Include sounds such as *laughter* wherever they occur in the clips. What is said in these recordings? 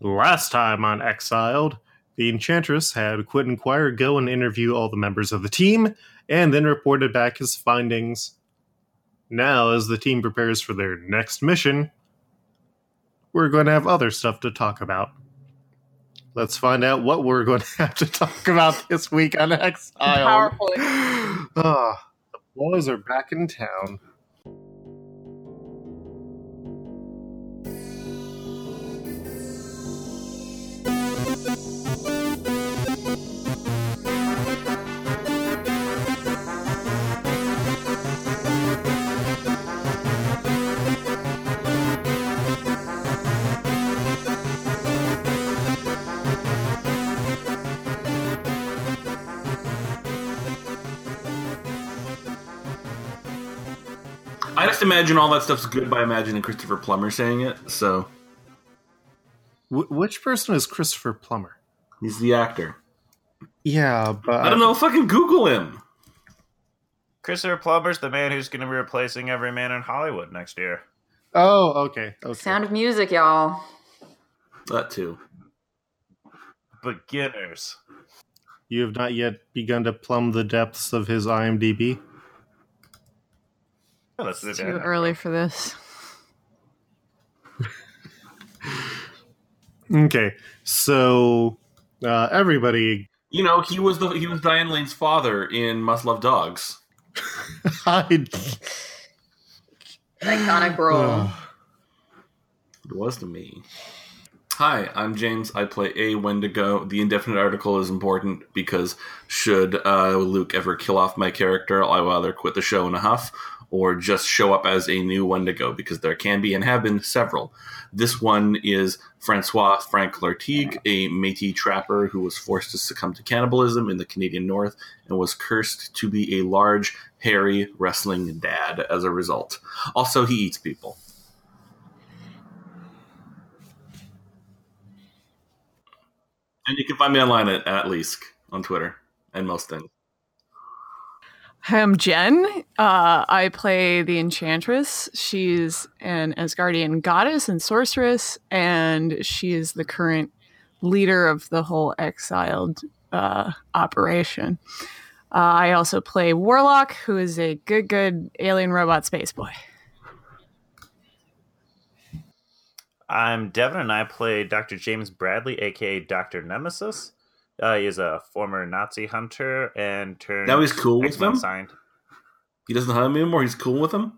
Last time on Exiled, the Enchantress had Quentin Quire go and interview all the members of the team and then reported back his findings. Now, as the team prepares for their next mission, we're going to have other stuff to talk about. Let's find out what we're going to *laughs* have to talk about this week on Exiled. Powerful. *sighs* Ah, the boys are back in town. Just imagine all that stuff's good by imagining Christopher Plummer saying it. So Wh- which person is Christopher Plummer? he's the actor. Yeah, but I don't know. Fucking Google him. Christopher Plummer's the man who's going to be replacing every man in Hollywood next year. Oh, okay. okay. Sound of Music, y'all. That too. Beginners. You have not yet begun to plumb the depths of his IMDb. *laughs* That's the Too early for this. *laughs* Okay, so uh, everybody, You know, he was the he was Diane Lane's father in Must Love Dogs. hide. Iconic role. It was to me. Hi, I'm James. I play a Wendigo. The indefinite article is important because should uh, Luke ever kill off my character, I will either quit the show in a huff or just show up as a new Wendigo because there can be and have been several. This one is Francois Frank Lartigue, a Métis trapper who was forced to succumb to cannibalism in the Canadian North and was cursed to be a large, hairy, wrestling dad as a result. Also, he eats people. And you can find me online at, at on Twitter and most things. I'm Jen. Uh, I play the Enchantress. She's an Asgardian goddess and sorceress, and she is the current leader of the whole exiled uh, operation. Uh, I also play Warlock, who is a good, good alien robot space boy. I'm Devin, and I play Dr. James Bradley, aka Dr. Nemesis. Uh, he is a former Nazi hunter and turned. Now he's cool with them? Signed. He doesn't hunt him anymore. He's cool with him.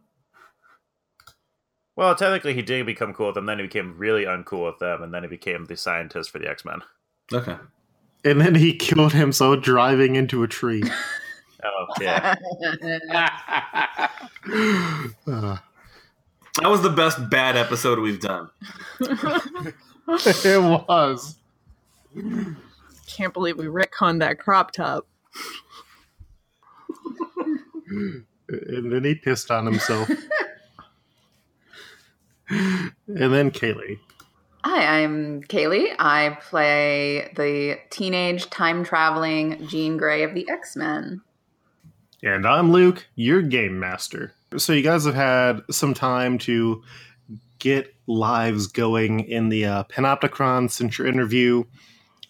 Well, technically, he did become cool with them. Then he became really uncool with them, and then he became the scientist for the X Men. Okay. And then he killed himself driving into a tree. *laughs* Oh *laughs* yeah, That was the best bad episode we've done. *laughs* it was. Can't believe we retconned that crop top. And then he pissed on himself. and then Kaylee. Hi, I'm Kaylee. I play the teenage time traveling Jean Grey of the X Men. And I'm Luke, your game master. So you guys have had some time to get lives going in the uh, Panopticon since your interview,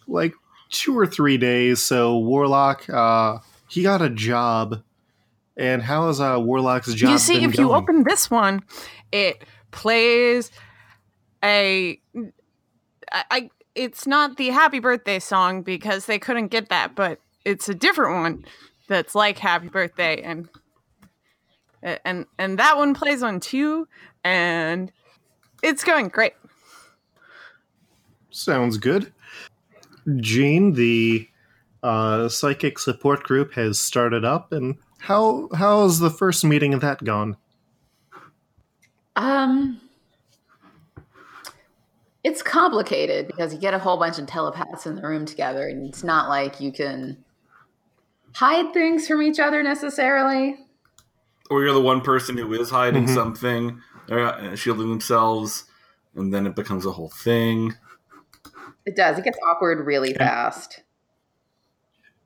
like two or three days. So Warlock, uh, he got a job. And how is uh, Warlock's job? you see, if you open this one, it plays a. I, I it's not the happy birthday song because they couldn't get that, but it's a different one that's like happy birthday and and and that one plays on two and it's going great. Sounds good. Jean, the uh, psychic support group has started up, and how how's the first meeting of that gone? Um, it's complicated because you get a whole bunch of telepaths in the room together, and it's not like you can hide things from each other necessarily. Or you're the one person who is hiding Mhm. something, or uh, shielding themselves, and then it becomes a whole thing. It does. It gets awkward really fast.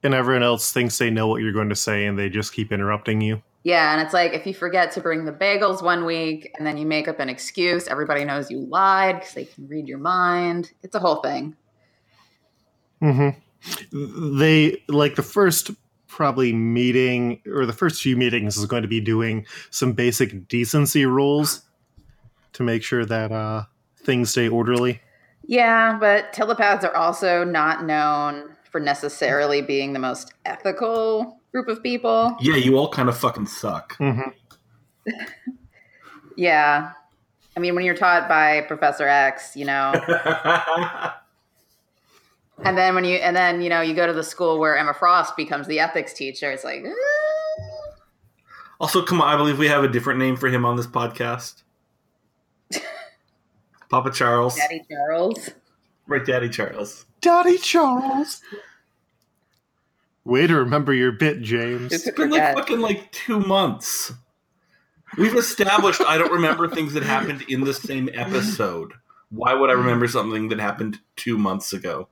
And everyone else thinks they know what you're going to say, and they just keep interrupting you. Yeah, and it's like if you forget to bring the bagels one week and then you make up an excuse, everybody knows you lied because they can read your mind. It's a whole thing. Mm-hmm. They like the first probably meeting or the first few meetings is going to be doing some basic decency rules to make sure that uh, things stay orderly. Yeah, but telepaths are also not known for necessarily being the most ethical group of people. Yeah, you all kind of fucking suck. Mm-hmm. *laughs* Yeah. I mean, when you're taught by Professor X, you know, *laughs* and then when you, and then, you know, you go to the school where Emma Frost becomes the ethics teacher, it's like, also, come on, I believe we have a different name for him on this podcast. Papa Charles. Daddy Charles. Right, Daddy Charles. Daddy Charles. Way to remember your bit, James. It's- It's been like fucking like two months. We've established I don't remember things that happened in the same episode. Why would I remember something that happened two months ago?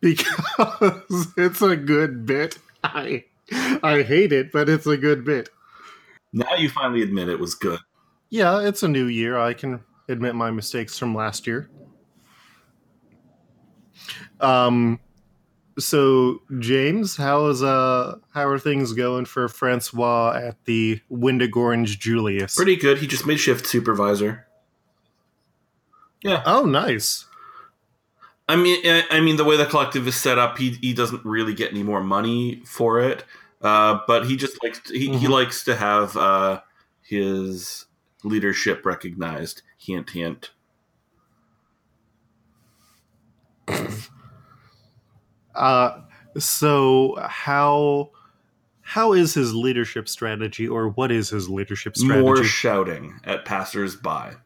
because *laughs* it's a good bit. I I hate it, but it's a good bit. Now you finally admit it was good. Yeah, it's a new year. I can admit my mistakes from last year. Um so James, how is uh how are things going for Francois at the Windigorange Julius? Pretty good. He just made shift supervisor. Yeah, Oh, nice. I mean, I I mean, the way the collective is set up, he he doesn't really get any more money for it. Uh, but he just likes to, he, he Mhm. likes to have uh, his leadership recognized. Hint, hint. Uh so how how is his leadership strategy or what is his leadership strategy? More shouting at passersby.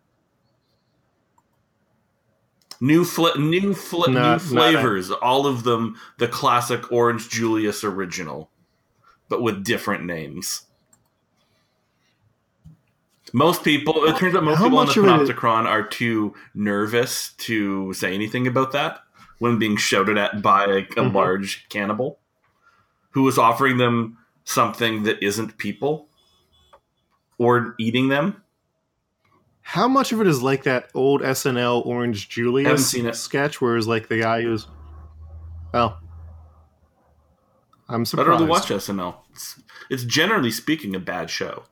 New fla- new Not- new flavors, all of them the classic Orange Julius original, but with different names. Most people, it turns out most How people on the much of it is- Panopticon are too nervous to say anything about that when being shouted at by a, a Mhm. large cannibal who is offering them something that isn't people or eating them. How much of it is like that old SNL Orange Julius Haven't seen it. sketch where it's like the guy who's well I'm I surprised. don't really watch SNL. It's, it's generally speaking a bad show.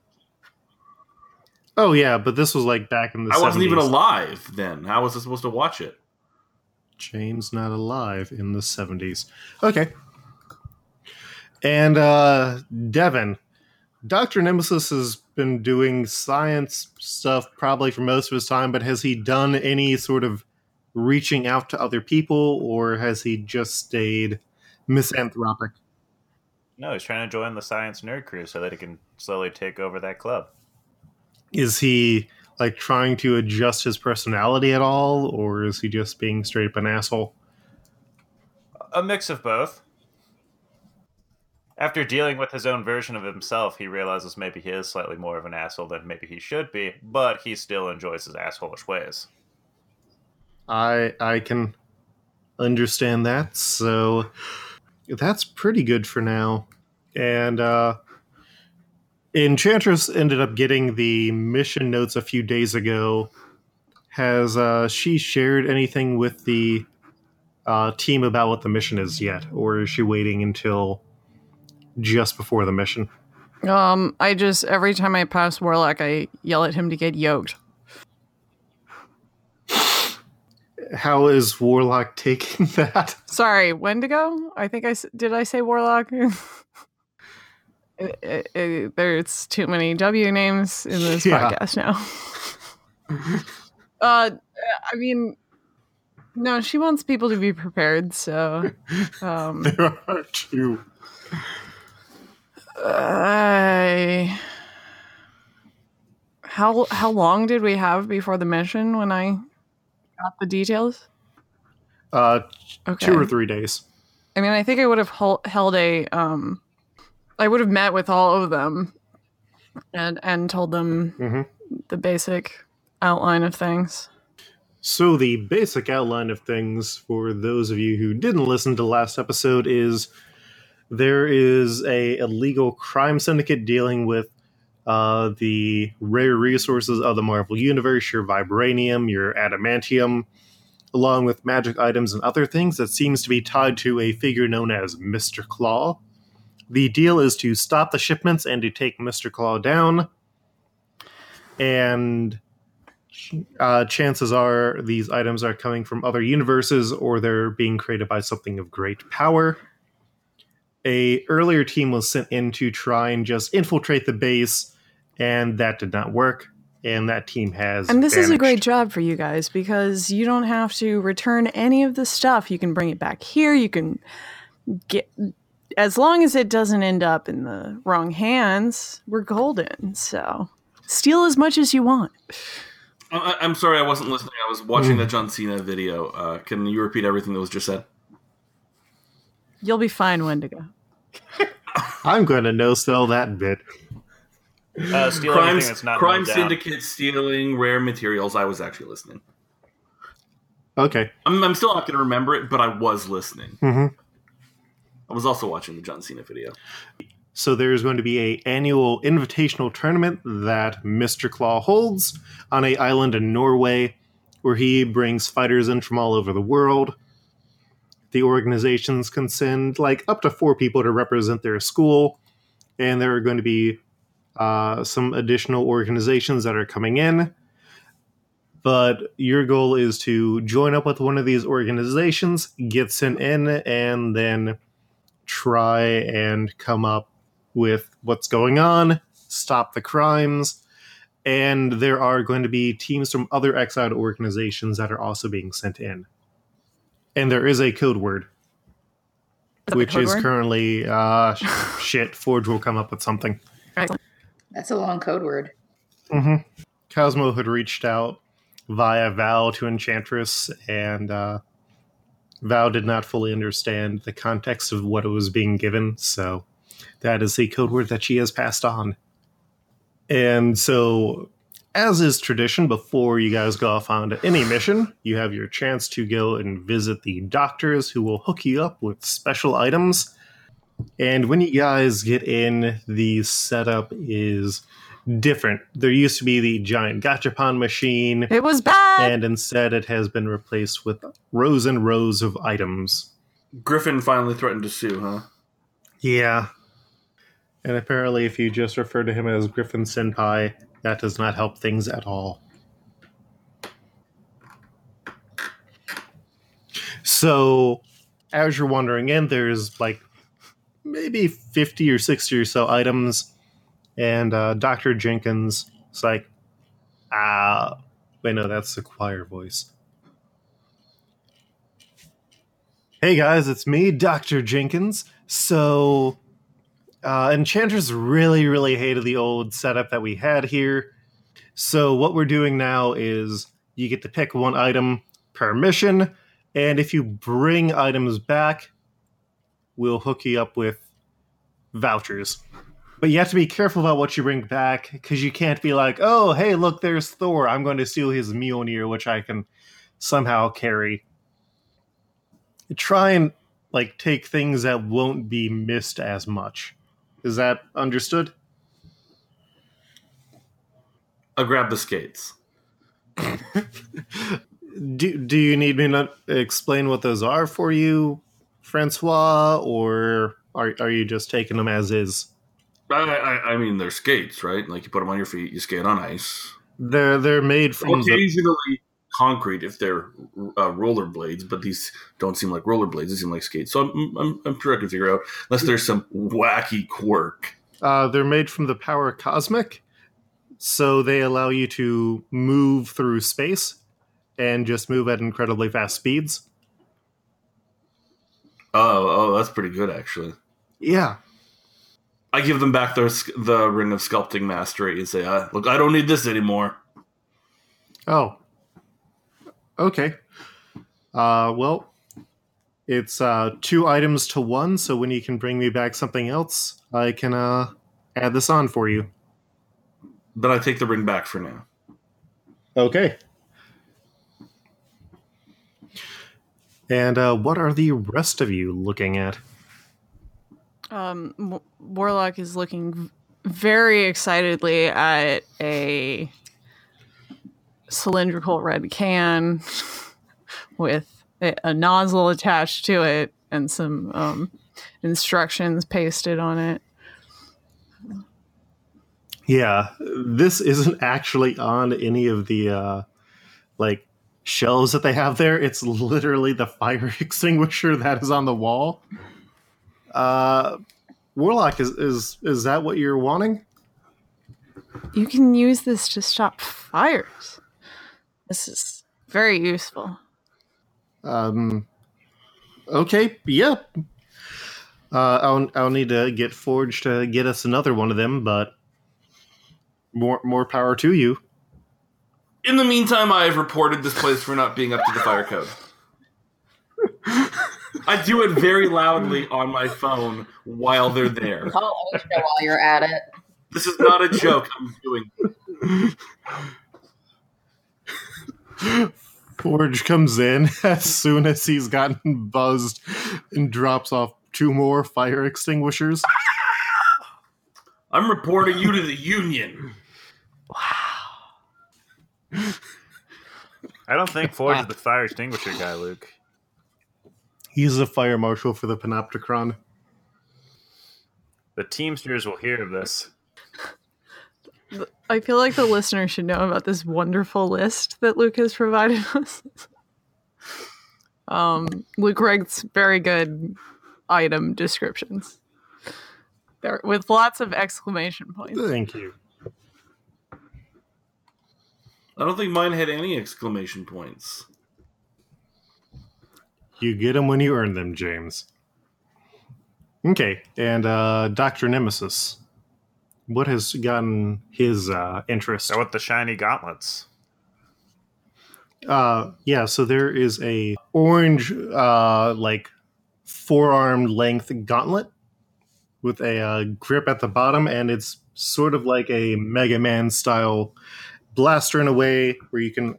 Oh yeah, but this was like back in the I wasn't even alive then. How was I supposed to watch it? James not alive in the 70s. Okay. And uh Devin, Dr. Nemesis has been doing science stuff probably for most of his time, but has he done any sort of reaching out to other people or has he just stayed misanthropic? No, he's trying to join the science nerd crew so that he can slowly take over that club. Is he like trying to adjust his personality at all or is he just being straight up an asshole? A mix of both. After dealing with his own version of himself, he realizes maybe he is slightly more of an asshole than maybe he should be, but he still enjoys his assholeish ways. I I can understand that. So that's pretty good for now. And uh Enchantress ended up getting the mission notes a few days ago. Has uh she shared anything with the uh team about what the mission is yet or is she waiting until just before the mission? Um, I just every time I pass Warlock, I yell at him to get yoked. How is Warlock *laughs* taking that? Sorry, Wendigo. I think I did. I say Warlock. *laughs* It- it- there's too many W names in this Yeah. podcast now. *laughs* uh, I mean, no, she wants people to be prepared. So, *laughs* um, There are two. I. How how long did we have before the mission when I got the details? Uh Okay. two or three days. I mean, I think I would have held a um I would have met with all of them and and told them Mhm. the basic outline of things. So, the basic outline of things for those of you who didn't listen to last episode is there is a illegal crime syndicate dealing with uh, the rare resources of the Marvel Universe, your vibranium, your adamantium, along with magic items and other things that seems to be tied to a figure known as Mr. Claw. The deal is to stop the shipments and to take Mr. Claw down. And uh, chances are these items are coming from other universes or they're being created by something of great power. A earlier team was sent in to try and just infiltrate the base, and that did not work. And that team has. And this is a great job for you guys because you don't have to return any of the stuff. You can bring it back here. You can get, as long as it doesn't end up in the wrong hands, we're golden. So steal as much as you want. I, I'm sorry, I wasn't listening. I was watching the John Cena video. Uh, can you repeat everything that was just said? You'll be fine, Wendigo. *laughs* I'm going to no sell that bit. Uh, steal crime anything that's not crime known down. syndicate stealing rare materials. I was actually listening. Okay. I'm, I'm still not going to remember it, but I was listening. hmm I was also watching the John Cena video. So there's going to be a annual invitational tournament that Mr. Claw holds on a island in Norway, where he brings fighters in from all over the world. The organizations can send like up to four people to represent their school, and there are going to be uh, some additional organizations that are coming in. But your goal is to join up with one of these organizations, get sent in, and then try and come up with what's going on, stop the crimes, and there are going to be teams from other exiled organizations that are also being sent in. And there is a code word, that the which code is word? currently uh, *laughs* shit. Forge will come up with something. That's a long code word. hmm Cosmo had reached out via Val to Enchantress, and uh, Val did not fully understand the context of what it was being given, so that is the code word that she has passed on. And so, as is tradition, before you guys go off on any mission, you have your chance to go and visit the doctors who will hook you up with special items. And when you guys get in, the setup is different. There used to be the giant gachapon machine, It was bad. and instead it has been replaced with rows and rows of items. Griffin finally threatened to sue, huh? Yeah. And apparently, if you just refer to him as Griffin Senpai, that does not help things at all. So, as you're wandering in, there's like maybe 50 or 60 or so items. And uh, Dr. Jenkins is like, ah, wait, no, that's the choir voice. Hey guys, it's me, Dr. Jenkins. So, uh, Enchantress really, really hated the old setup that we had here. So, what we're doing now is you get to pick one item per mission, and if you bring items back, we'll hook you up with vouchers. But you have to be careful about what you bring back because you can't be like, oh, hey, look, there's Thor. I'm going to steal his Mjolnir, which I can somehow carry. Try and like take things that won't be missed as much. Is that understood? I grab the skates. *laughs* Do Do you need me to explain what those are for you, Francois, or are are you just taking them as is? I, I, I mean, they're skates, right? Like you put them on your feet, you skate on ice. They're they're made from the, Occasionally concrete if they're uh, rollerblades, but these don't seem like rollerblades. They seem like skates. So I'm, I'm, I'm sure I can figure out, unless there's some wacky quirk. uh, they're made from the power cosmic, so they allow you to move through space and just move at incredibly fast speeds. Oh, oh, that's pretty good, actually. Yeah, I give them back their, the ring of sculpting mastery and say, uh, "Look, I don't need this anymore." Oh. Okay. Uh well, it's uh two items to one, so when you can bring me back something else, I can uh add this on for you. But I take the ring back for now. Okay. And uh what are the rest of you looking at? Um, Warlock is looking very excitedly at a cylindrical red can *laughs* with a, a nozzle attached to it and some um, instructions pasted on it. Yeah, this isn't actually on any of the uh like shelves that they have there. It's literally the fire *laughs* extinguisher that is on the wall. Uh Warlock is is is that what you're wanting? You can use this to stop fires. This is very useful. Um okay, yeah. Uh I'll I'll need to get Forge to get us another one of them, but more more power to you. In the meantime, I have reported this place for not being up to the fire code. *laughs* I do it very loudly on my phone while they're there. Call OSHA while you're at it. This is not a joke. I'm doing. Forge comes in *laughs* as soon as he's gotten buzzed and drops off two more fire extinguishers. I'm reporting you to the union. Wow. I don't think Forge is the fire extinguisher guy, Luke. He's a fire marshal for the Panopticon. The Teamsters will hear of this. I feel like the listener should know about this wonderful list that Luke has provided *laughs* us. um, Luke writes very good item descriptions. There, with lots of exclamation points. Thank you. I don't think mine had any exclamation points. You get them when you earn them, James. Okay, and uh, Dr. Nemesis. What has gotten his uh, interest? So with the shiny gauntlets. Uh, yeah, so there is a orange, uh, like forearm length gauntlet with a uh, grip at the bottom, and it's sort of like a Mega Man style blaster in a way where you can,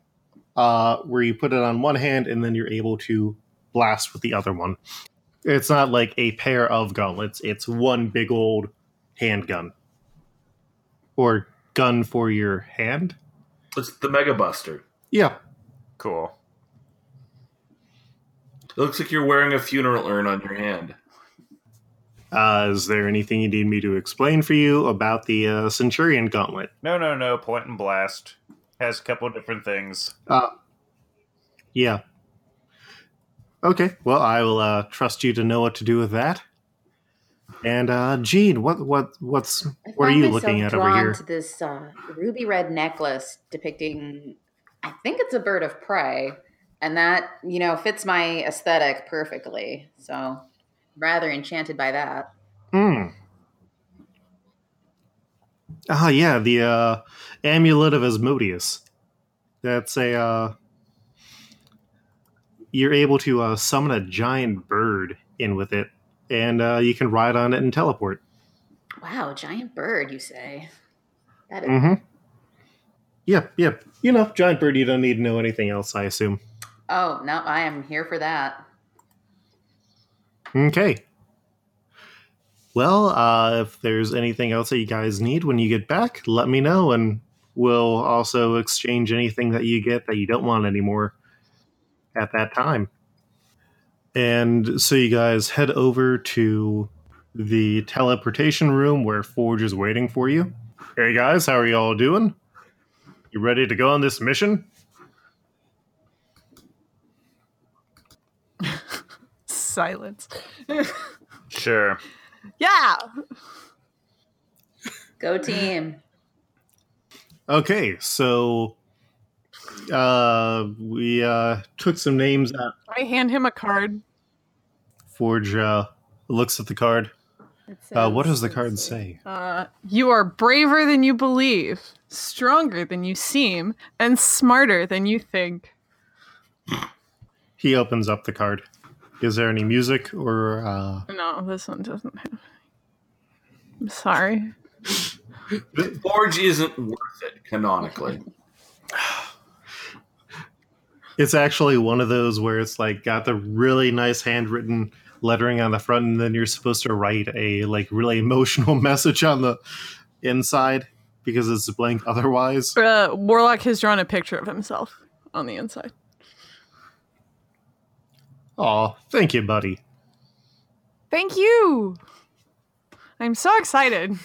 uh, where you put it on one hand and then you're able to blast with the other one. It's not like a pair of gauntlets; it's one big old handgun or gun for your hand. It's the Mega Buster. Yeah, Cool. It looks like you're wearing a funeral urn on your hand. Uh, is there anything you need me to explain for you about the uh, Centurion Gauntlet? No, no, no. Point and blast has a couple different things. Uh, yeah. Okay, well, I will uh, trust you to know what to do with that. And uh, Jean, what what what's what are you looking at over here? To this uh, ruby red necklace depicting, I think it's a bird of prey, and that you know fits my aesthetic perfectly. So, rather enchanted by that. Hmm. Ah, yeah, the uh, amulet of Asmodeus. That's a. You're able to uh, summon a giant bird in with it, and uh, you can ride on it and teleport. Wow, giant bird, you say? That is Mm-hmm. Yep, yep. You know, giant bird. You don't need to know anything else. I assume. Oh, no, I am here for that. Okay. Well, uh, if there's anything else that you guys need when you get back, let me know, and we'll also exchange anything that you get that you don't want anymore at that time. And so you guys head over to the teleportation room where Forge is waiting for you. Hey guys, how are you all doing? You ready to go on this mission? *laughs* Silence. Sure. yeah. Go team. Okay, so uh we uh took some names out. I hand him a card. Forge uh looks at the card. It Uh what does the card say? Uh, you are braver than you believe, stronger than you seem, and smarter than you think. He opens up the card. Is there any music or uh No, this one doesn't have. I'm sorry. Forge isn't worth it canonically. *laughs* it's actually one of those where it's like got the really nice handwritten lettering on the front, and then you're supposed to write a like really emotional *laughs* message on the inside because it's blank otherwise. Uh, Warlock has drawn a picture of himself on the inside. oh thank you, buddy. Thank you. I'm so excited to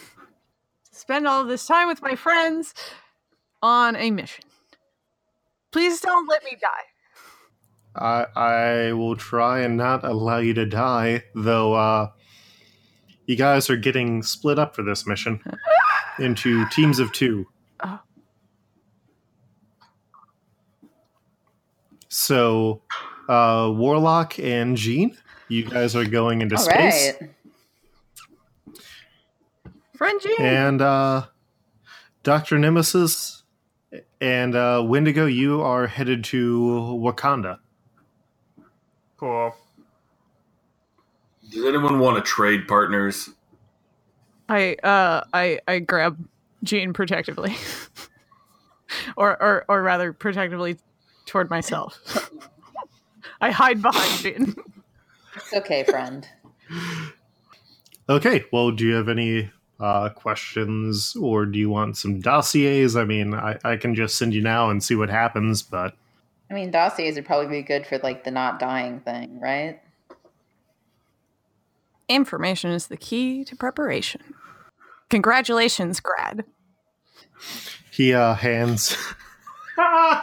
spend all this time with my friends on a mission. Please don't let me die. I I will try and not allow you to die, though. Uh, you guys are getting split up for this mission *laughs* into teams of two. Oh. So, uh, Warlock and Jean, you guys are going into All space, right. Friend Jean. and uh, Doctor Nemesis and uh, Wendigo, you are headed to Wakanda. Cool. Does anyone want to trade partners? I uh I I grab Jean protectively. *laughs* or or or rather protectively toward myself. *laughs* I hide behind Jean. It's okay, friend. Okay, well, do you have any uh, questions or do you want some dossiers? I mean, I, I can just send you now and see what happens, but I mean, dossiers would probably be good for like the not dying thing, right? Information is the key to preparation. Congratulations, grad. he uh, hands. *laughs*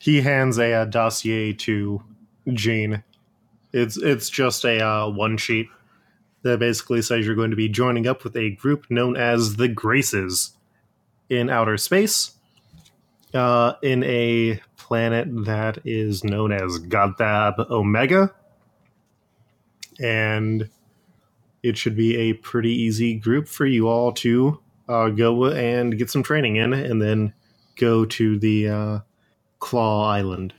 he hands a, uh dossier to Jean. It's it's just a uh, one sheet that basically says you're going to be joining up with a group known as the Graces in outer space, uh, in a planet that is known as Godthab Omega, and it should be a pretty easy group for you all to uh, go and get some training in, and then go to the uh, Claw Island.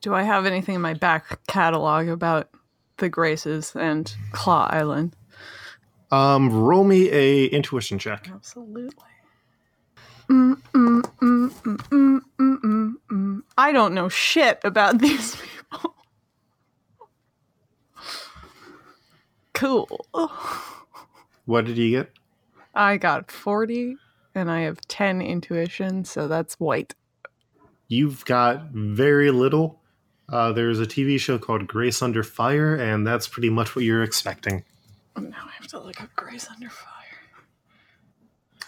Do I have anything in my back catalog about the Graces and Claw Island? Um, roll me a intuition check. Absolutely. Mm, mm, mm, mm, mm, mm, mm, mm. I don't know shit about *laughs* these people. Cool. What did you get? I got 40 and I have 10 intuition, so that's white. You've got very little. Uh, there's a TV show called Grace Under Fire, and that's pretty much what you're expecting. Now I have to look up Grace Under Fire.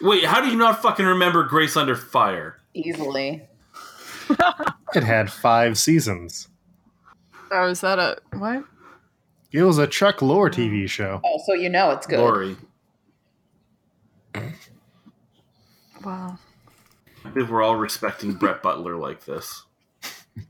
Wait, how do you not fucking remember Grace Under Fire? Easily. It had five seasons. Oh, is that a what? It was a Chuck Lorre TV show. Oh, so you know it's good. Lorre. Wow. I think we're all respecting Brett Butler like this,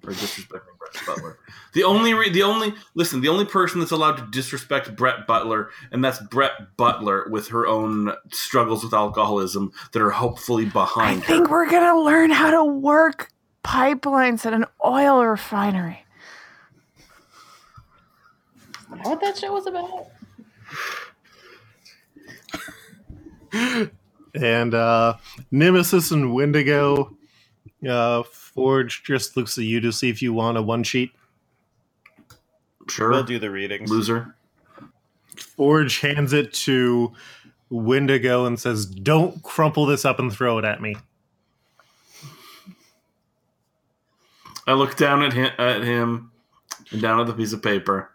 or disrespecting Brett Butler. The only, re- the only, listen, the only person that's allowed to disrespect Brett Butler, and that's Brett Butler with her own struggles with alcoholism that are hopefully I behind her. think we're gonna learn how to work pipelines at an oil refinery. Is what that show was about? And uh, Nemesis and Wendigo, uh, Forge just looks at you to see if you want a one sheet. Sure, We'll do the readings. loser. Forge hands it to Wendigo and says, Don't crumple this up and throw it at me. I look down at him, at him and down at the piece of paper.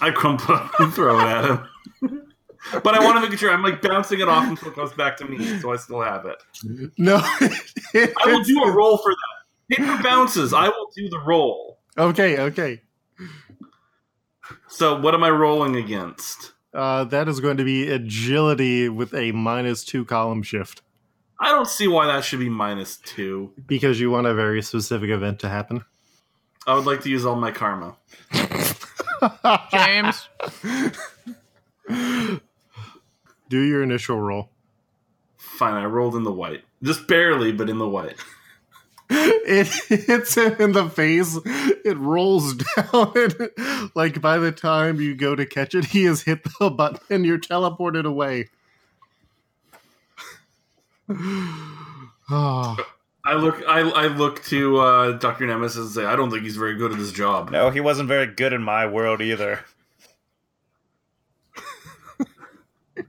I crumple up and throw it at him. But I want to make sure I'm like bouncing it off until it comes back to me, so I still have it. No. I will do a roll for that. Paper bounces. I will do the roll. okay, okay. So what am I rolling against? Uh, that is going to be agility with a minus two column shift I don't see why that should be minus two. because you want a very specific event to happen. I would like to use all my karma. James. *laughs* Do your initial roll. Fine, I rolled in the white. Just barely, but in the white. *laughs* It hits him in the face. It rolls *laughs* down. And, like by the time you go to catch it, he has hit the button and you're teleported away. oh, I, I look. I, I look to uh, Doctor Nemesis and say, I don't think he's very good at his job. No, he wasn't very good in my world either.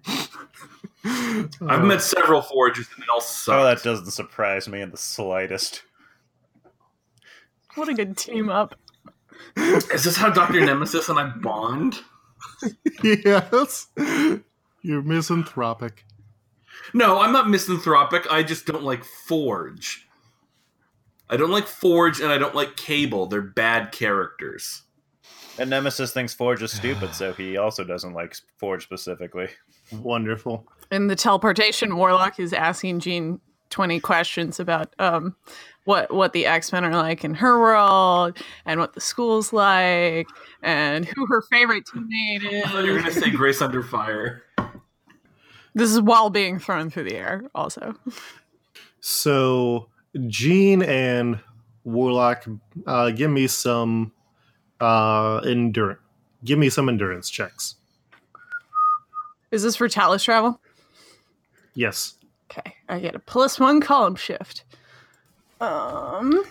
*laughs* I've met oh. several forges and they all suck. Oh, that doesn't surprise me in the slightest. What a good team up. Is this how Doctor Nemesis and I bond? yes. You're misanthropic. No, I'm not misanthropic. I just don't like Forge. I don't like Forge and I don't like Cable. They're bad characters. And Nemesis thinks Forge is stupid, so he also doesn't like Forge specifically. Wonderful. And the teleportation warlock is asking Jean 20 questions about um, what what the X-Men are like in her world and what the school's like and who her favorite teammate I thought you were is. going to say Grace Under Fire. This is while being thrown through the air also. So, Jean and Warlock, uh, give me some uh, endurance. Give me some endurance checks. Is this for Talus travel? Yes. Okay, I get a plus one column shift. Um,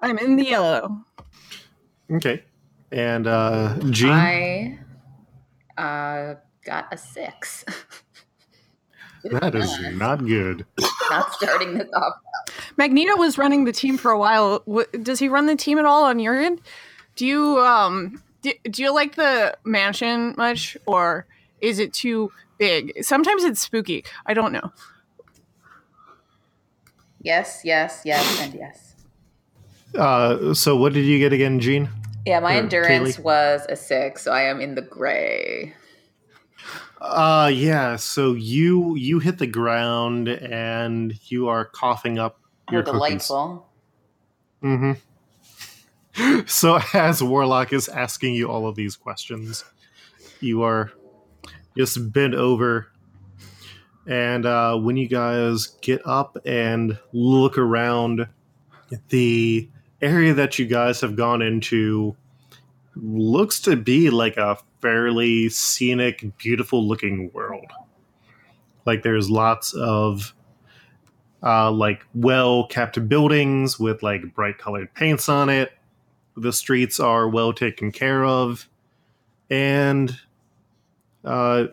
I'm in the yellow. Okay. And uh, Jean, I uh, got a six. *laughs* that is not good. Not starting this off. Magneto was running the team for a while. Does he run the team at all on your end? Do you um do, do you like the mansion much, or is it too big? Sometimes it's spooky. I don't know. Yes, yes, yes, and yes. Uh, so, what did you get again, Jean? Yeah, my Or endurance Kaylee? was a six, so I am in the gray. Uh, yeah. So you you hit the ground and you are coughing up How your cookies. delightful. Mm-hmm. *laughs* So as Warlock is asking you all of these questions, you are just bent over, and uh, when you guys get up and look around, the area that you guys have gone into looks to be like a fairly scenic, beautiful looking world. Like there's lots of uh, like well kept buildings with like bright colored paints on it. The streets are well taken care of. And uh,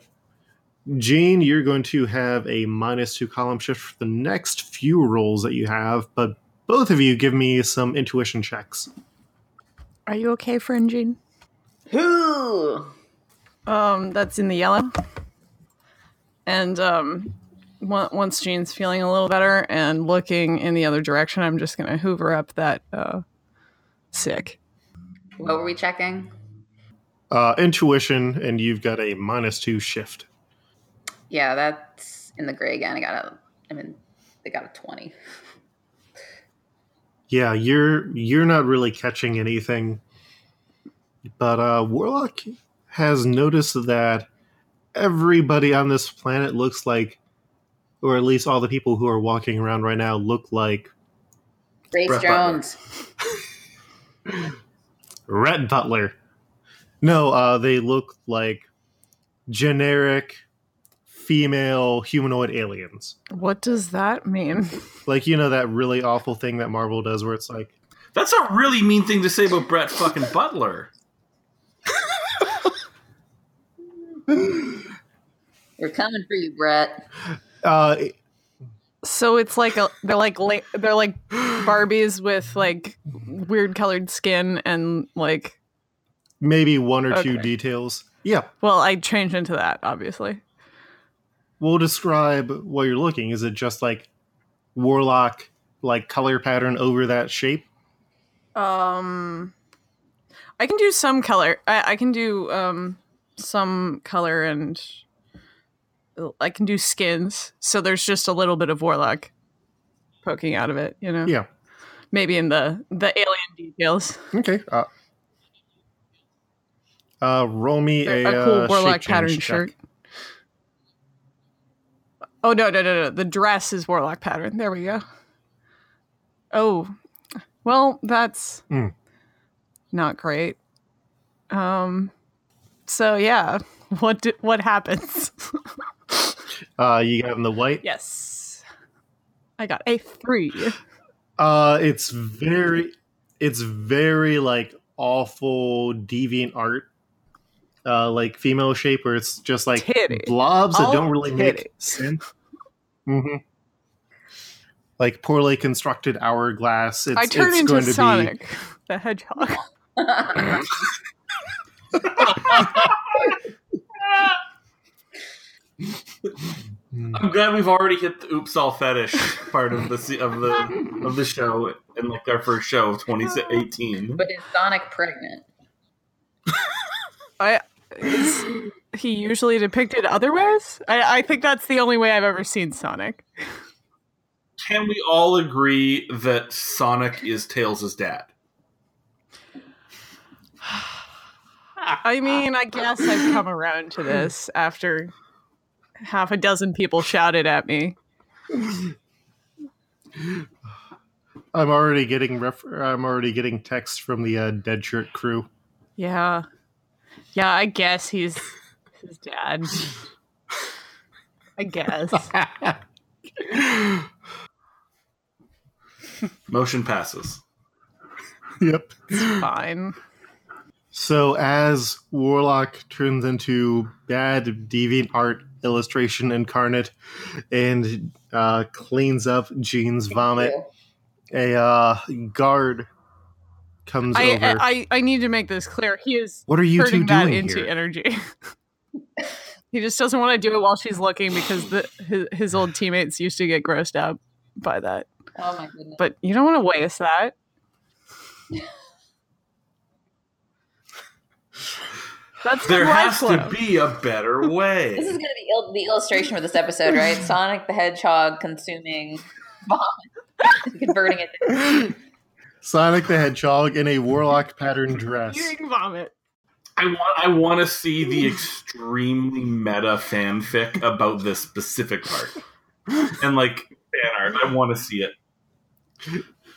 Jean, you're going to have a minus two column shift for the next few rolls that you have, but both of you give me some intuition checks. Are you okay, friend Jean? Who? Um, that's in the yellow. And um, once Jean's feeling a little better and looking in the other direction, I'm just gonna hoover up that uh, sick. What were we checking? Uh, intuition, and you've got a minus two shift. Yeah, that's in the gray again. I got a. I mean, they got a twenty. Yeah, you're you're not really catching anything. But uh Warlock has noticed that everybody on this planet looks like or at least all the people who are walking around right now look like Grace Brett Butler. Jones. *laughs* Rhett Butler. No, uh they look like generic female humanoid aliens. What does that mean? Like you know that really awful thing that Marvel does where it's like That's a really mean thing to say about Brett fucking Butler. We're coming for you, Brett. uh So it's like a, they're like la- they're like Barbies with like weird colored skin and like maybe one or two details. Yeah, well, I changed into that obviously. we'll describe what you're looking. Is it just like warlock like color pattern over that shape? Um, I can do some color. I, I can do um some color and I can do skins. So there's just a little bit of warlock poking out of it. You know, Yeah. maybe in the the alien details. Okay. Uh, uh roll me A, a, cool uh, warlock pattern shirt. Oh no no no no! The dress is warlock pattern. There we go. Oh, well, that's Mm. not great. Um, so yeah, *laughs* what di- what happens? *laughs* Uh you got in the white. yes, I got a three. Uh, it's very, it's very like awful DeviantArt, uh, like female shape where it's just like Titty. blobs that All don't really make titty. sense. hmm Like poorly constructed hourglass. It's, I turn it's into going to Sonic the Hedgehog. be. *laughs* I'm glad we've already hit the oops all fetish part of the of the of the show in like our first show of 2018. but is Sonic pregnant? I is he usually depicted otherwise? I, I think that's the only way I've ever seen Sonic. Can we all agree that Sonic is Tails' dad? I mean, I guess I've come around to this after half a dozen people shouted at me. I'm already getting ref- I'm already getting texts from the uh, Deadshirt crew. Yeah. Yeah, I guess he's his dad. I guess. *laughs* Motion passes. yep. Fine. So as Warlock turns into bad DeviantArt illustration incarnate and uh, cleans up Jean's vomit, a uh, guard comes I, over. I I need to make this clear. He is what are you two turning that doing into here? energy. *laughs* he just doesn't want to do it while she's looking because the, his, his old teammates used to get grossed out by that. Oh my goodness. But you don't want to waste that. *laughs* That's There has life to be a better *laughs* way. This is going to be il- the illustration for this episode, right? Sonic the Hedgehog consuming vomit, converting it. To- Sonic the Hedgehog in a Warlock pattern *laughs* dress. Eating vomit. I want I want to see the extremely meta fanfic about this specific part. *laughs* And like fan art, I want to see it.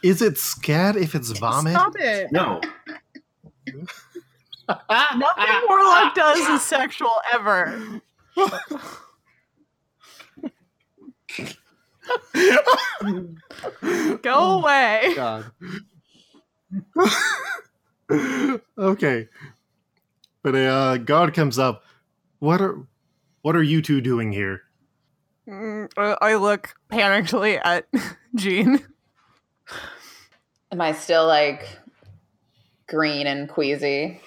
Is it scat if it's vomit? Stop it. No. *laughs* Nothing Warlock does is sexual ever. Go away. God. *laughs* okay. But a uh, guard comes up. What are what are you two doing here? Mm, I I look panickedly at *laughs* Jean. Am I still like green and queasy?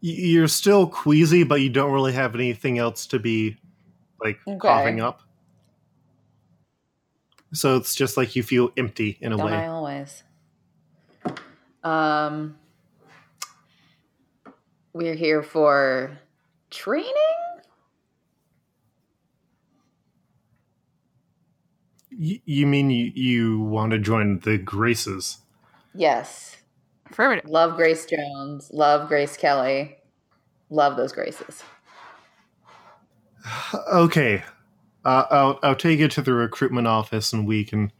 You're still queasy, but you don't really have anything else to be like Okay. coughing up. So it's just like you feel empty in a Don't way. I always? Um, we're here for training. Y- you mean you, you want to join the Graces? Yes, Affirmative. love Grace Jones. Love Grace Kelly. Love those Graces. *sighs* Okay. Uh, I'll, I'll take you to the recruitment office and we can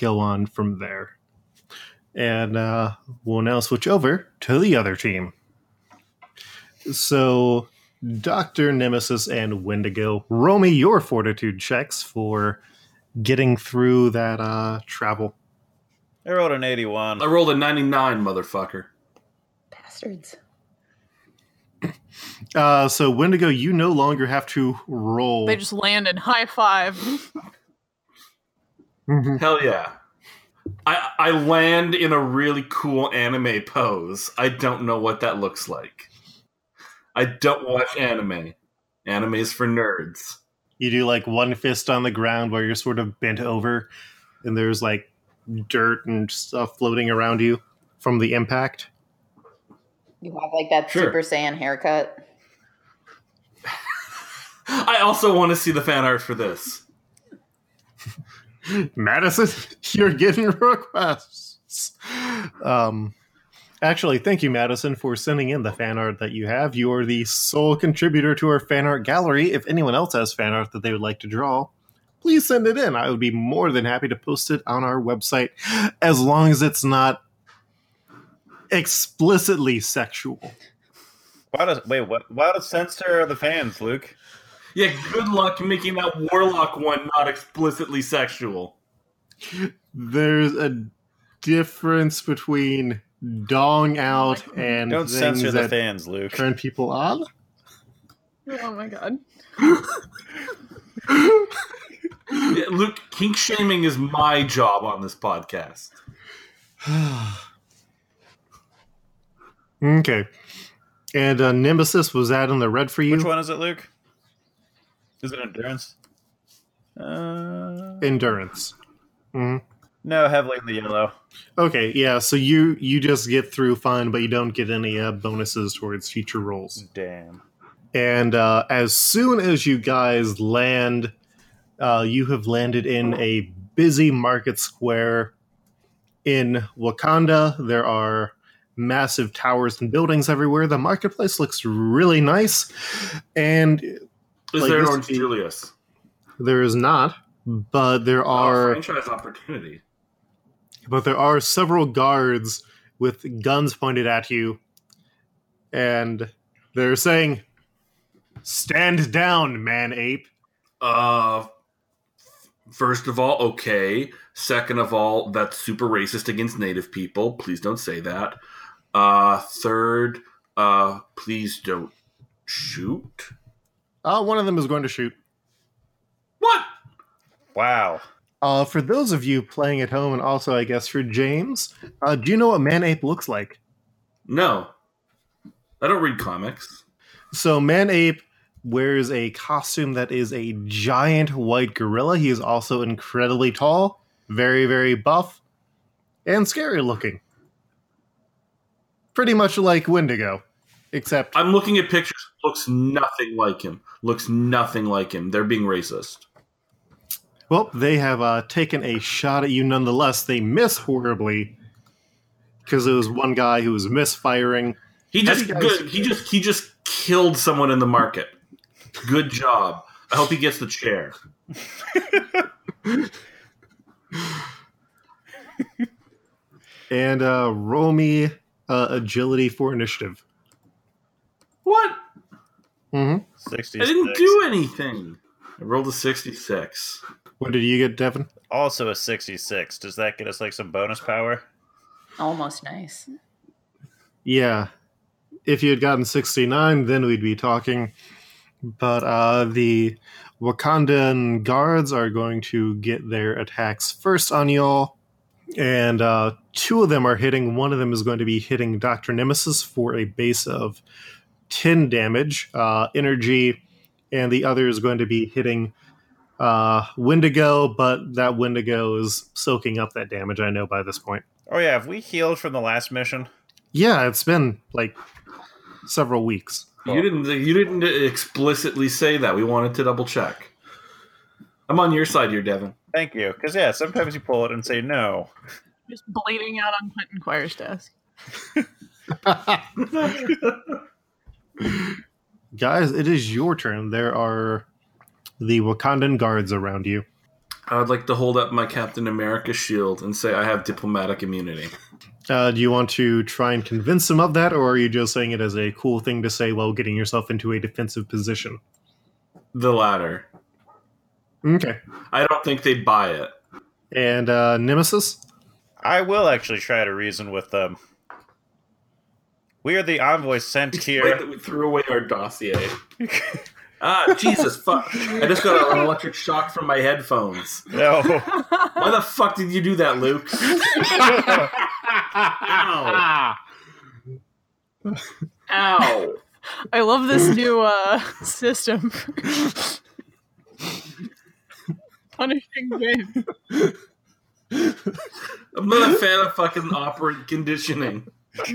go on from there. And uh, we'll now switch over to the other team. So, Dr. Nemesis and Wendigo, roll me your fortitude checks for getting through that uh, travel. I rolled an 81. I rolled a 99, motherfucker. Bastards. Uh, so, Wendigo, you no longer have to roll. They just land and high five. Hell yeah. I I land in a really cool anime pose. I don't know what that looks like. I don't watch anime. Anime's for nerds. you do like one fist on the ground where you're sort of bent over and there's like dirt and stuff floating around you from the impact You have like that Sure. Super Saiyan haircut. *laughs* I also want to see the fan art for this. Madison *laughs* you're getting requests um actually thank you madison for sending in the fan art that you have you are the sole contributor to our fan art gallery if anyone else has fan art that they would like to draw please send it in i would be more than happy to post it on our website as long as it's not explicitly sexual Why does wait? What? Why does censor the fans, Luke? Yeah, good luck making that warlock one not explicitly sexual. There's a difference between dong out and Don't things censor the that fans, Luke. turn people on. Oh my god. Yeah, Luke, kink shaming is my job on this podcast. *sighs* okay. And uh, Nemesis was that in the red for you? Which one is it, Luke? Is it endurance? Uh, Endurance. Mhm. no, heavily in the yellow. Okay, yeah. So you you just get through fine, but you don't get any uh, bonuses towards future rolls. Damn. And uh, as soon as you guys land, uh, you have landed in a busy market square in Wakanda. There are massive towers and buildings everywhere. The marketplace looks really nice, and Is Like, there an Orange be- Julius? there is not. But there Oh, are franchise opportunity. but there are several guards with guns pointed at you, and they're saying, "Stand down, man ape." Uh, first of all, okay. Second of all, that's super racist against Native people. Please don't say that. Uh, third, uh, please don't shoot. Uh, one of them is going to shoot. What? Wow. Uh, for those of you playing at home, and also I guess for James, uh, do you know what Man Ape looks like? No, I don't read comics. So Man Ape wears a costume that is a giant white gorilla. He is also incredibly tall, very very buff, and scary looking. Pretty much like Wendigo, except I'm looking at pictures. Looks nothing like him. Looks nothing like him. They're being racist. well, they have uh, taken a shot at you nonetheless. They miss horribly because it was one guy who was misfiring. He just guys- good. He just he just killed someone in the market. Good job. I hope he gets the chair. *laughs* And uh, roll me uh, agility for initiative. What? Mm-hmm. 66. I didn't do anything. I rolled a 66. What did you get, Devin? Also a 66. Does that get us like some bonus power? Almost nice. Yeah. If you had gotten 69, then we'd be talking. But uh, the Wakandan guards are going to get their attacks first on y'all. And uh, two of them are hitting. One of them is going to be hitting Dr. Nemesis for a base of 10 damage, uh, energy. And the other is going to be hitting uh, Wendigo, but that Wendigo is soaking up that damage, I know by this point. Oh yeah, have we healed from the last mission? Yeah, it's been like several weeks. You didn't you didn't explicitly say that. We wanted to double check. I'm on your side here, Devin. Thank you. Because yeah, sometimes you pull it and say no. Just bleeding out on Clinton Quire's desk. *laughs* *laughs* Guys, it is your turn. There are the Wakandan guards around you. I would like to hold up my Captain America shield and say I have diplomatic immunity. Uh, do you want to try and convince them of that, or are you just saying it as a cool thing to say while getting yourself into a defensive position? The latter. Okay. I don't think they'd buy it. And uh, Nemesis? I will actually try to reason with them. We are the envoys sent here. that we threw away our dossier. ah, Jesus, fuck. I just got an electric shock from my headphones. no. *laughs* Why the fuck did you do that, Luke? *laughs* Ow. Ow. I love this new uh, system. Punishing game. I'm not a fan of fucking operant conditioning. *laughs*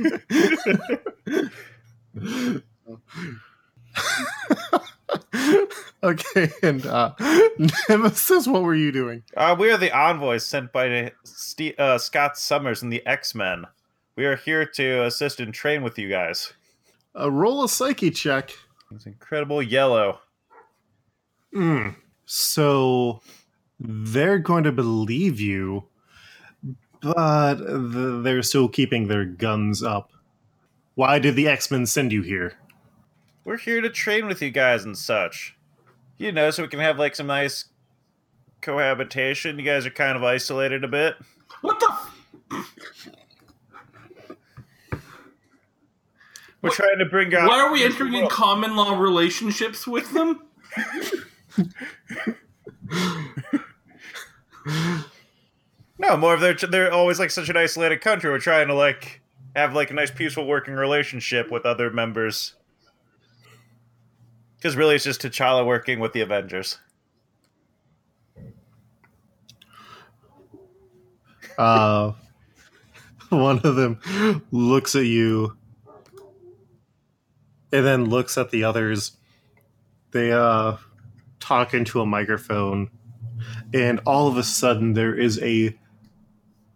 okay, and uh, Nemesis, what were you doing? Uh, we are the envoys sent by Ste uh, Scott Summers and the X Men. We are here to assist and train with you guys. Uh, roll a psyche check. It's incredible yellow. Mm. So they're going to believe you, but th- they're still keeping their guns up. Why did the X Men send you here? We're here to train with you guys and such. You know, so we can have like some nice cohabitation. You guys are kind of isolated a bit. What the? We're trying to bring out. Why are we entering in common law relationships with them? *laughs* *laughs* No, more of they're they're always like such an isolated country. We're trying to like have like a nice peaceful working relationship with other members. Because really, it's just T'Challa working with the Avengers. Uh, *laughs* one of them looks at you and then looks at the others. They uh, talk into a microphone, and all of a sudden, there is a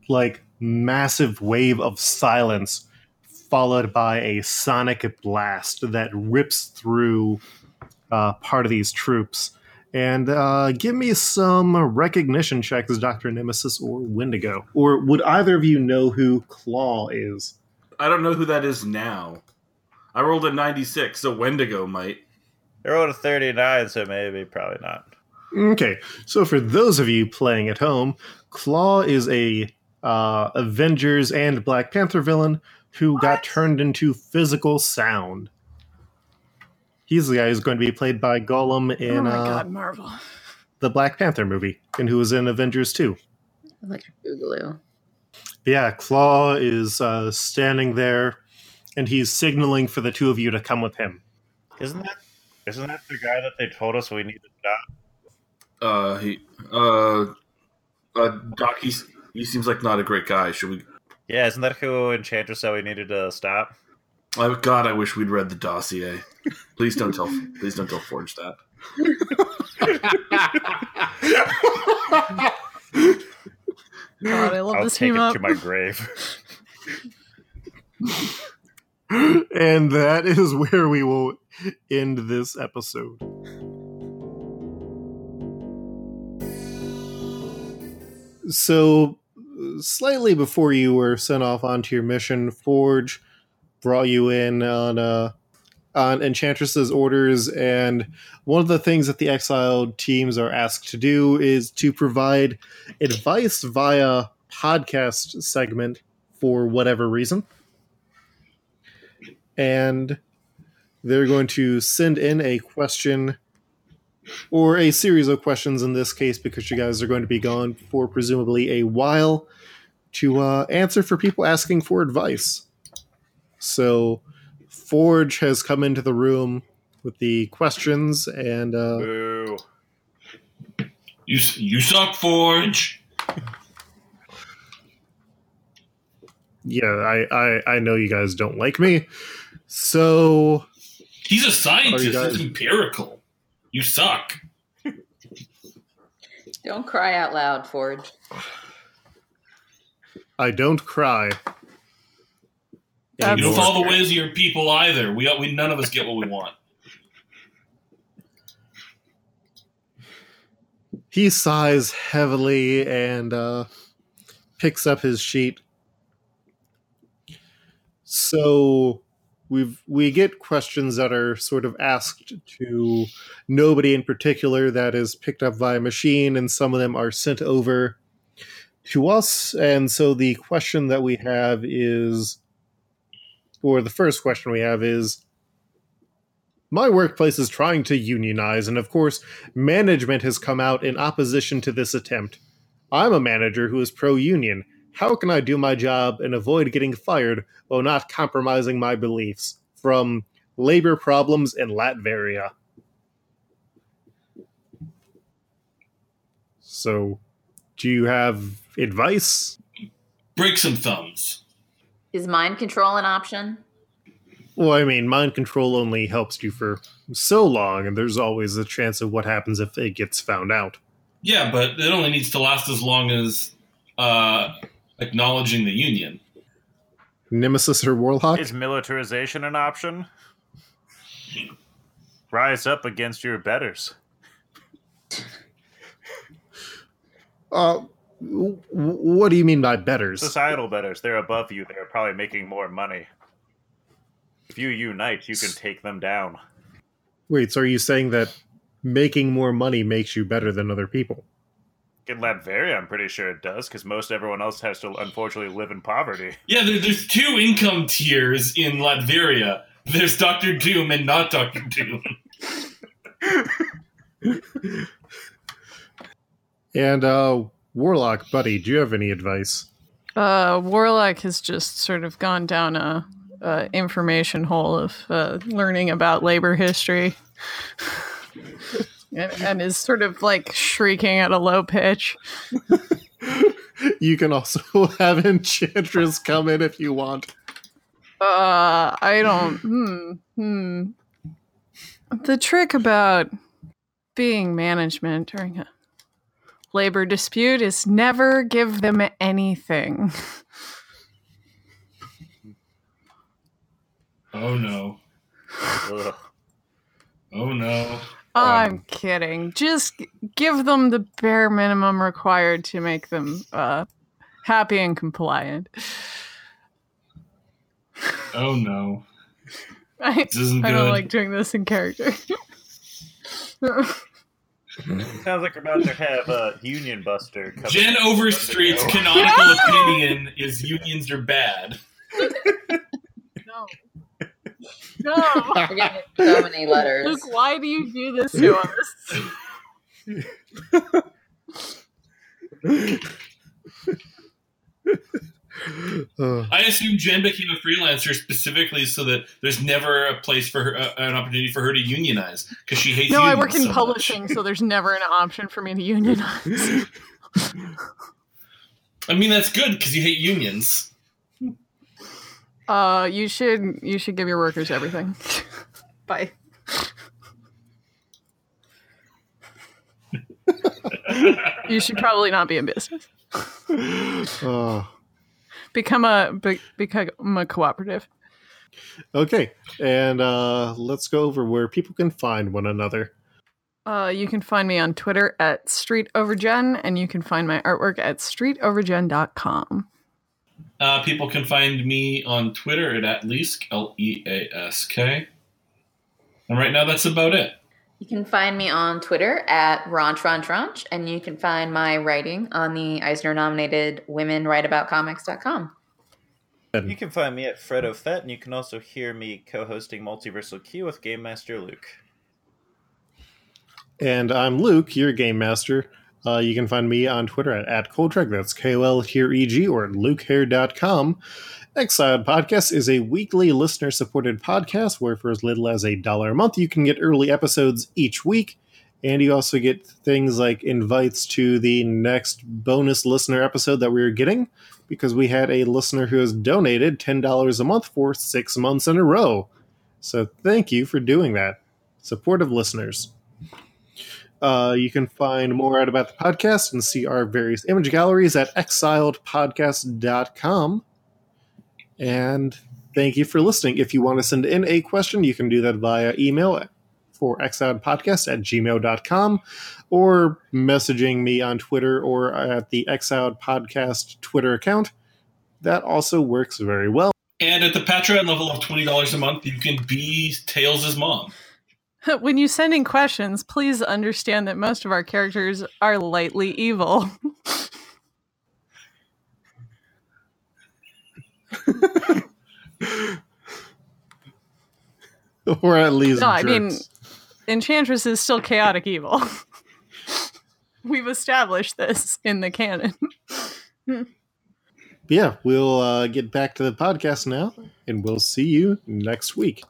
like massive wave of silence followed by a sonic blast that rips through uh, part of these troops. And uh, give me some recognition checks, Dr. Nemesis or Wendigo. Or would either of you know who Klaw is? I don't know who that is now. I rolled a 96, so Wendigo might. I rolled a thirty-nine, so maybe probably not. Okay, so for those of you playing at home, Klaw is a uh, Avengers and Black Panther villain who got turned into physical sound. He's the guy who's going to be played by Gollum in oh in my uh, god, Marvel. the Black Panther movie, and who was in Avengers 2. Like a boogaloo. Yeah, Klaw is uh, standing there, and he's signaling for the two of you to come with him. Isn't that isn't that the guy that they told us we need to stop? Uh, he, uh, uh, Doc, he's, he seems like not a great guy. Should we? Yeah, isn't that who Enchantress said we needed to stop? Oh God, I wish we'd read the dossier. Please don't tell. please don't tell Forge that. God, I love I'll this take team it up. to my grave. and that is where we will end this episode. So, slightly before you were sent off onto your mission, Forge brought you in on uh, on Enchantress's orders, and one of the things that the exiled teams are asked to do is to provide advice via podcast segment for whatever reason. And they're going to send in a question or a series of questions in this case because you guys are going to be gone for presumably a while to uh, answer for people asking for advice. So Forge has come into the room with the questions and uh, Boo. You you suck, Forge. yeah, I, I I know you guys don't like me. So He's a scientist. guys- It's empirical. You suck. Don't cry out loud, Forge. I don't cry. That's- You don't follow the ways of your people either. We, we none of us get what we want. he sighs heavily and uh, picks up his sheet. So we've we get questions that are sort of asked to nobody in particular that is picked up by a machine, and some of them are sent over to us. And so the question that we have is, or the first question we have is. My workplace is trying to unionize, and of course, management has come out in opposition to this attempt. I'm a manager who is pro union. How can I do my job and avoid getting fired while not compromising my beliefs? From labor problems in Latveria. So, do you have advice? Break some thumbs. Is mind control an option? Well, I mean, mind control only helps you for so long, and there's always a chance of what happens if it gets found out. Yeah, but it only needs to last as long as uh, acknowledging the union. Nemesis or Warlock? Is militarization an option? Rise up against your betters. Uh, w- w- what do you mean by betters? Societal betters. They're above you. They're probably making more money. If you unite, you can take them down. Wait, so are you saying that making more money makes you better than other people? In Latveria, I'm pretty sure it does, because most everyone else has to unfortunately live in poverty. Yeah, there, there's two income tiers in Latveria. There's Doctor Doom and not Doctor Doom. *laughs* And uh, Warlock, buddy, do you have any advice? Uh, Warlock has just sort of gone down a, a information hole of uh, learning about labor history, *laughs* and, and is sort of like shrieking at a low pitch. You can also *laughs* have Enchantress come in if you want. Uh, I don't. Hmm. Hmm. The trick about being management during a labor dispute is never give them anything. *laughs* Oh no. Ugh. Oh no. I'm kidding. Just give them the bare minimum required to make them uh, happy and compliant. Oh no. *laughs* I, This isn't I good. don't like doing this in character. *laughs* Sounds like we're about to have a Union Buster. coming Jen. Overstreet's Wendigo. canonical *laughs* opinion is unions are bad. no. No. We're getting so many letters. Luke, why do you do this to us? *laughs* Uh, I assume Jen became a freelancer specifically so that there's never a place for her, uh, an opportunity for her to unionize because she hates. No, I unions work in so publishing, so there's never an option for me to unionize. *laughs* I mean, that's good because you hate unions. Uh, you should you should give your workers everything. *laughs* Bye. you should probably not be in business. *laughs* uh, Become a be, become a cooperative. okay, and uh, let's go over where people can find one another. Uh, you can find me on Twitter at streetovergen, and you can find my artwork at streetovergen.com. Uh, people can find me on Twitter at at least L E A S K. And right now, that's about it. You can find me on Twitter at RaunchRaunchRaunch, and you can find my writing on the Eisner nominated womenwriteaboutcomics.com. You can find me at Fredo Fett, and you can also hear me co-hosting Multiversal Q with Game Master Luke. And I'm Luke, your game master. Uh, you can find me on Twitter at, at Koltrek, that's K-O-L here E-G, or at lukehair.com. Exiled Podcast is a weekly listener-supported podcast where for as little as a dollar a month, you can get early episodes each week. And you also get things like invites to the next bonus listener episode that we're getting because we had a listener who has donated $10 a month for six months in a row. So thank you for doing that. Supportive listeners. Uh, you can find more out about the podcast and see our various image galleries at exiledpodcast.com. And thank you for listening. If you want to send in a question, you can do that via email for exiledpodcast at gmail.com or messaging me on Twitter or at the Exiled Podcast Twitter account. That also works very well. And at the Patreon level of twenty dollars a month, you can be Tails' mom. *laughs* When you send in questions, please understand that most of our characters are lightly evil. *laughs* *laughs* Or at least. No, I mean. Enchantress is still chaotic evil. *laughs* We've established this in the canon. yeah, we'll uh, get back to the podcast now, and we'll see you next week.